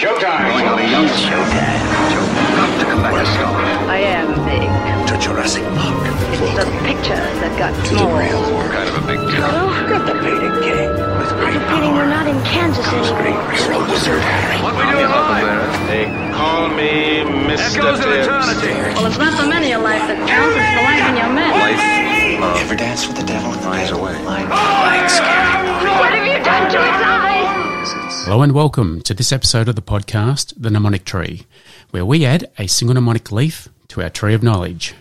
Showtime! Going over young Showtime. Joe, got to come back to Star. I am big. to Jurassic Park. It's the pictures that got small. Kind of a big deal. Oh, Get the painting king with great Feeling we're not in Kansas anymore. You're a wizard, Harry. What we doing live? They call me Mr. Echoes of eternity. Well, it's not the many of life that counts, it's the life in your men. Life, love, Ever dance with the devil in the finds bed? a way. Like, like scary. What have you done to its eyes? Hello and welcome to this episode of the podcast, The Mnemonic Tree, where we add a single mnemonic leaf to our tree of knowledge.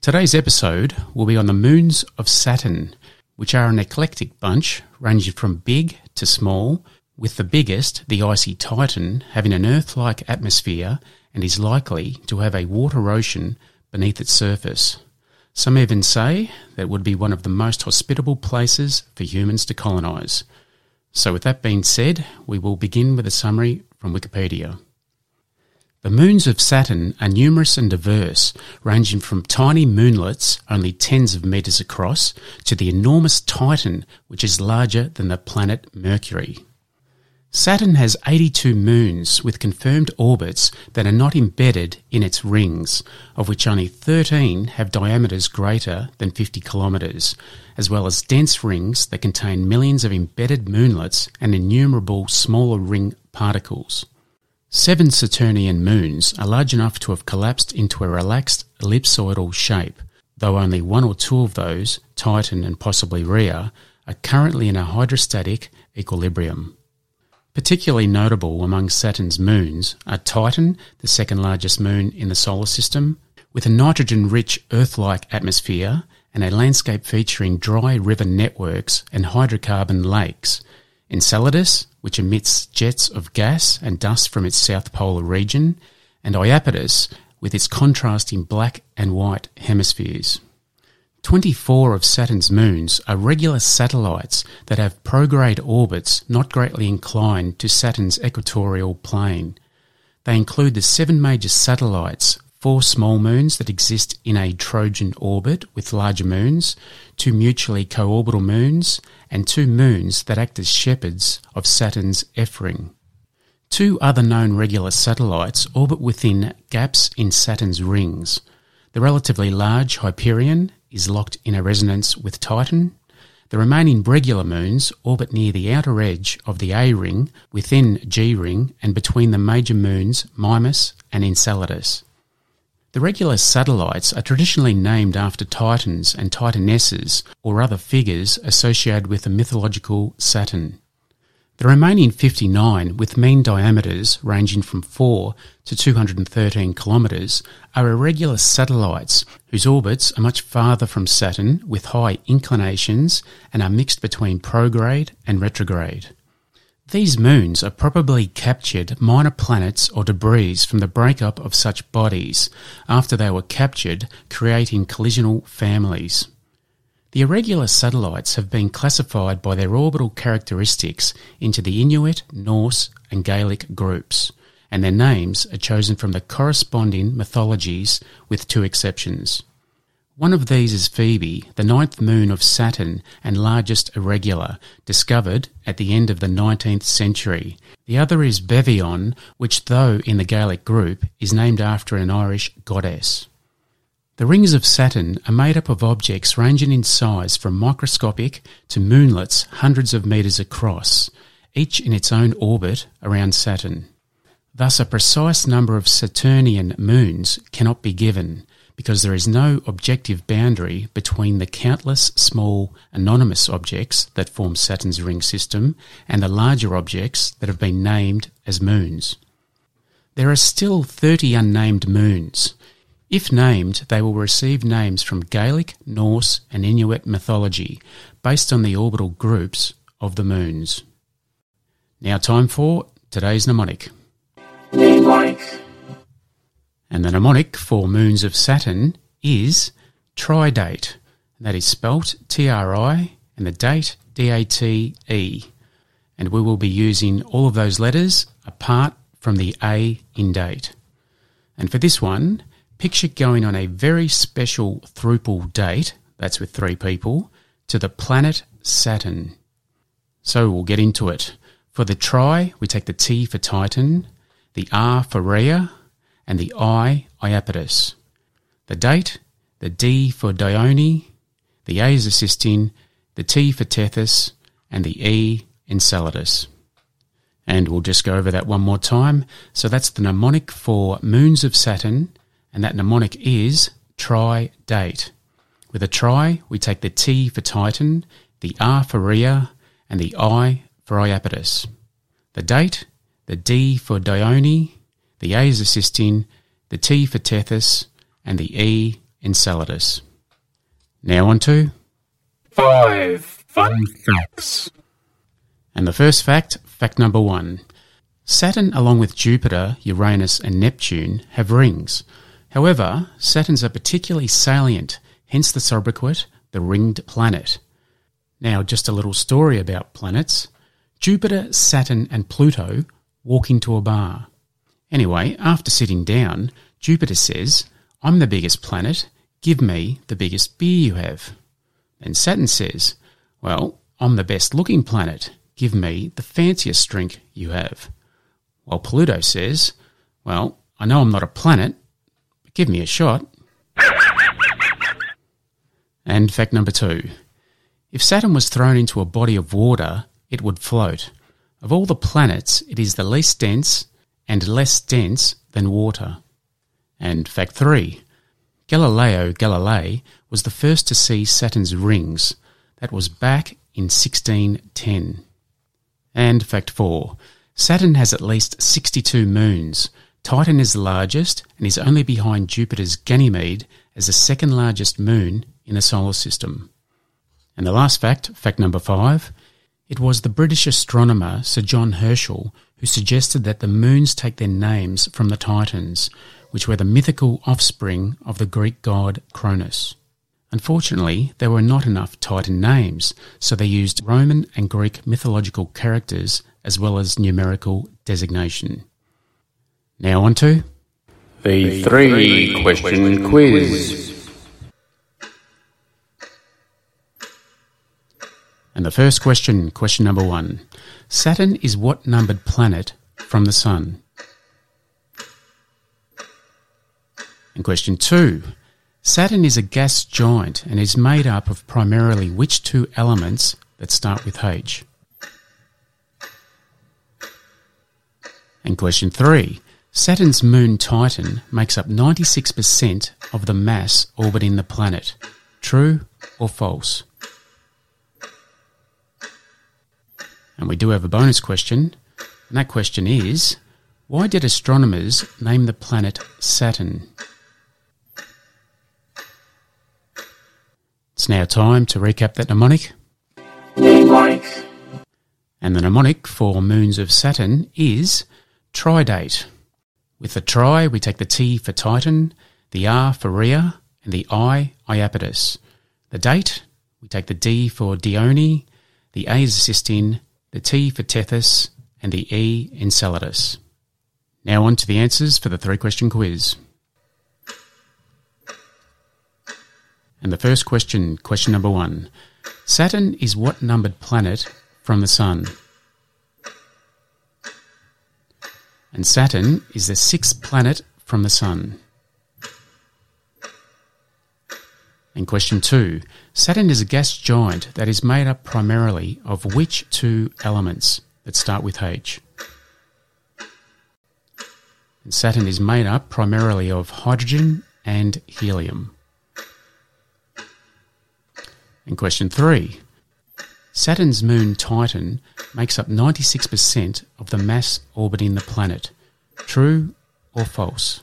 Today's episode will be on the moons of Saturn, which are an eclectic bunch ranging from big to small, with the biggest, the icy Titan, having an Earth like atmosphere and is likely to have a water ocean beneath its surface. Some even say that would be one of the most hospitable places for humans to colonise. So, with that being said, we will begin with a summary from Wikipedia. The moons of Saturn are numerous and diverse, ranging from tiny moonlets, only tens of metres across, to the enormous Titan, which is larger than the planet Mercury. Saturn has 82 moons with confirmed orbits that are not embedded in its rings, of which only 13 have diameters greater than 50 kilometres, as well as dense rings that contain millions of embedded moonlets and innumerable smaller ring particles. Seven Saturnian moons are large enough to have collapsed into a relaxed ellipsoidal shape, though only one or two of those, Titan and possibly Rhea, are currently in a hydrostatic equilibrium. Particularly notable among Saturn's moons are Titan, the second largest moon in the solar system, with a nitrogen rich Earth like atmosphere and a landscape featuring dry river networks and hydrocarbon lakes. Enceladus, which emits jets of gas and dust from its south polar region, and Iapetus, with its contrasting black and white hemispheres. 24 of Saturn's moons are regular satellites that have prograde orbits not greatly inclined to Saturn's equatorial plane. They include the seven major satellites, four small moons that exist in a Trojan orbit with larger moons, two mutually co-orbital moons, and two moons that act as shepherds of Saturn's F ring. Two other known regular satellites orbit within gaps in Saturn's rings. The relatively large Hyperion is locked in a resonance with Titan. The remaining regular moons orbit near the outer edge of the A ring within G ring and between the major moons Mimas and Enceladus. The regular satellites are traditionally named after Titans and Titanesses or other figures associated with the mythological Saturn. The remaining 59, with mean diameters ranging from 4 to 213 kilometres, are irregular satellites whose orbits are much farther from Saturn with high inclinations and are mixed between prograde and retrograde. These moons are probably captured minor planets or debris from the breakup of such bodies after they were captured, creating collisional families. The irregular satellites have been classified by their orbital characteristics into the Inuit, Norse, and Gaelic groups, and their names are chosen from the corresponding mythologies, with two exceptions. One of these is Phoebe, the ninth moon of Saturn and largest irregular, discovered at the end of the 19th century. The other is Bebhionn, which, though in the Gaelic group, is named after an Irish goddess. The rings of Saturn are made up of objects ranging in size from microscopic to moonlets hundreds of metres across, each in its own orbit around Saturn. Thus, a precise number of Saturnian moons cannot be given because there is no objective boundary between the countless small anonymous objects that form Saturn's ring system and the larger objects that have been named as moons. There are still 30 unnamed moons. If named, they will receive names from Gaelic, Norse, and Inuit mythology based on the orbital groups of the moons. Now, time for today's mnemonic. And the mnemonic for moons of Saturn is tridate. That is spelt T R I and the date D A T E. And we will be using all of those letters apart from the A in date. And for this one, picture going on a very special thruple date, that's with three people, to the planet Saturn. So we'll get into it. For the tri, we take the T for Titan. the R for Rhea, and the I, Iapetus. The date, the D for Dione, the A is cystine, the T for Tethys, and the E, Enceladus. And we'll just go over that one more time. So that's the mnemonic for moons of Saturn, and that mnemonic is try date. With a try, we take the T for Titan, the R for Rhea, and the I for Iapetus. The date, the D for Dione, the A is cystine, the T for Tethys, and the E Enceladus. Now on to five fun facts. And the first fact, fact number one. Saturn, along with Jupiter, Uranus, and Neptune, have rings. However, Saturns are particularly salient, hence the sobriquet, the ringed planet. Now, just a little story about planets. Jupiter, Saturn, and Pluto walk into a bar. Anyway, after sitting down, Jupiter says, I'm the biggest planet, give me the biggest beer you have. Then Saturn says, Well, I'm the best looking planet, give me the fanciest drink you have. While Pluto says, Well, I know I'm not a planet, give me a shot. and fact number two if Saturn was thrown into a body of water, it would float. Of all the planets, it is the least dense and less dense than water. And fact three Galileo Galilei was the first to see Saturn's rings. That was back in 1610. And fact 4. Saturn has at least 62 moons. Titan is the largest and is only behind Jupiter's Ganymede as the second largest moon in the solar system. And the last fact, fact number 5. It was the British astronomer Sir John Herschel who suggested that the moons take their names from the Titans, which were the mythical offspring of the Greek god Cronus. Unfortunately, there were not enough Titan names, so they used Roman and Greek mythological characters as well as numerical designation. Now on to The three question quiz. And the first question, question number one. Saturn is what numbered planet from the Sun? And question two. Saturn is a gas giant and is made up of primarily which two elements that start with H? And question three. Saturn's moon Titan makes up 96% of the mass orbiting the planet. True or false? And we do have a bonus question, and that question is why did astronomers name the planet Saturn? It's now time to recap that mnemonic. Mnemonic. And the mnemonic for moons of Saturn is tridate. With the try, we take the T for Titan, the R for Rhea, and the I, Iapetus. The date, we take the D for Dione, the A is cystine, the T for Tethys, and the E, Enceladus. Now on to the answers for the three question quiz. And the first question, question number one Saturn is what numbered planet from the Sun? And Saturn is the sixth planet from the Sun. And question two Saturn is a gas giant that is made up primarily of which two elements that start with H? And Saturn is made up primarily of hydrogen and helium. And question three Saturn's moon Titan makes up 96% of the mass orbiting the planet. True or false?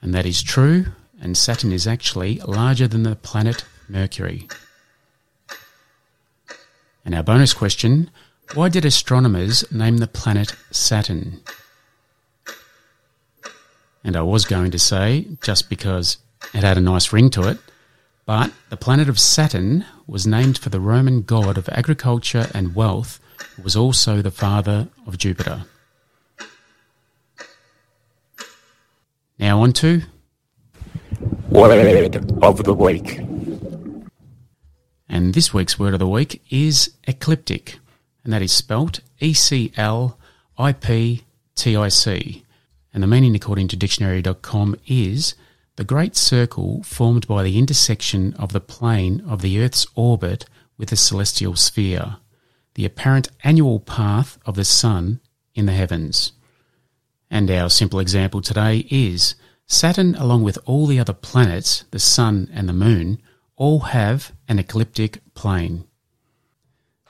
And that is true, and Saturn is actually larger than the planet Mercury. And our bonus question why did astronomers name the planet Saturn? And I was going to say, just because it had a nice ring to it, but the planet of Saturn was named for the Roman god of agriculture and wealth, who was also the father of Jupiter. Now on to Word of the week. And this week's word of the week is ecliptic, and that is spelt E C L IPTIC. And the meaning, according to dictionary.com, is the great circle formed by the intersection of the plane of the Earth's orbit with the celestial sphere, the apparent annual path of the Sun in the heavens. And our simple example today is Saturn, along with all the other planets, the Sun and the Moon, all have an ecliptic plane.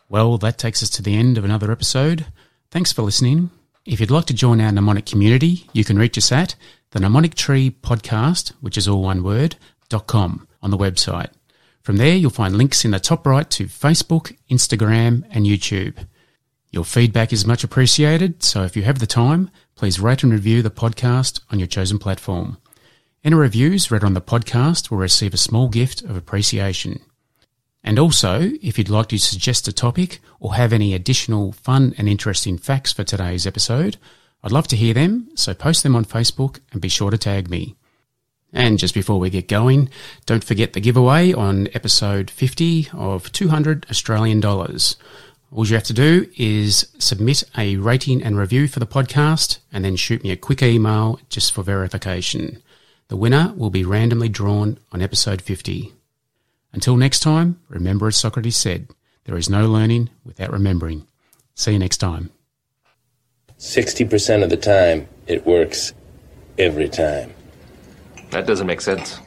Well, that takes us to the end of another episode. Thanks for listening. If you'd like to join our mnemonic community, you can reach us at the Mnemonic Tree Podcast, which is all one word, dot com on the website. From there, you'll find links in the top right to Facebook, Instagram, and YouTube. Your feedback is much appreciated, so if you have the time, please rate and review the podcast on your chosen platform. Any reviews read on the podcast will receive a small gift of appreciation. And also, if you'd like to suggest a topic or have any additional fun and interesting facts for today's episode, I'd love to hear them, so post them on Facebook and be sure to tag me. And just before we get going, don't forget the giveaway on episode 50 of 200 Australian dollars. All you have to do is submit a rating and review for the podcast and then shoot me a quick email just for verification. The winner will be randomly drawn on episode 50. Until next time, remember as Socrates said, there is no learning without remembering. See you next time. 60% of the time, it works every time. That doesn't make sense.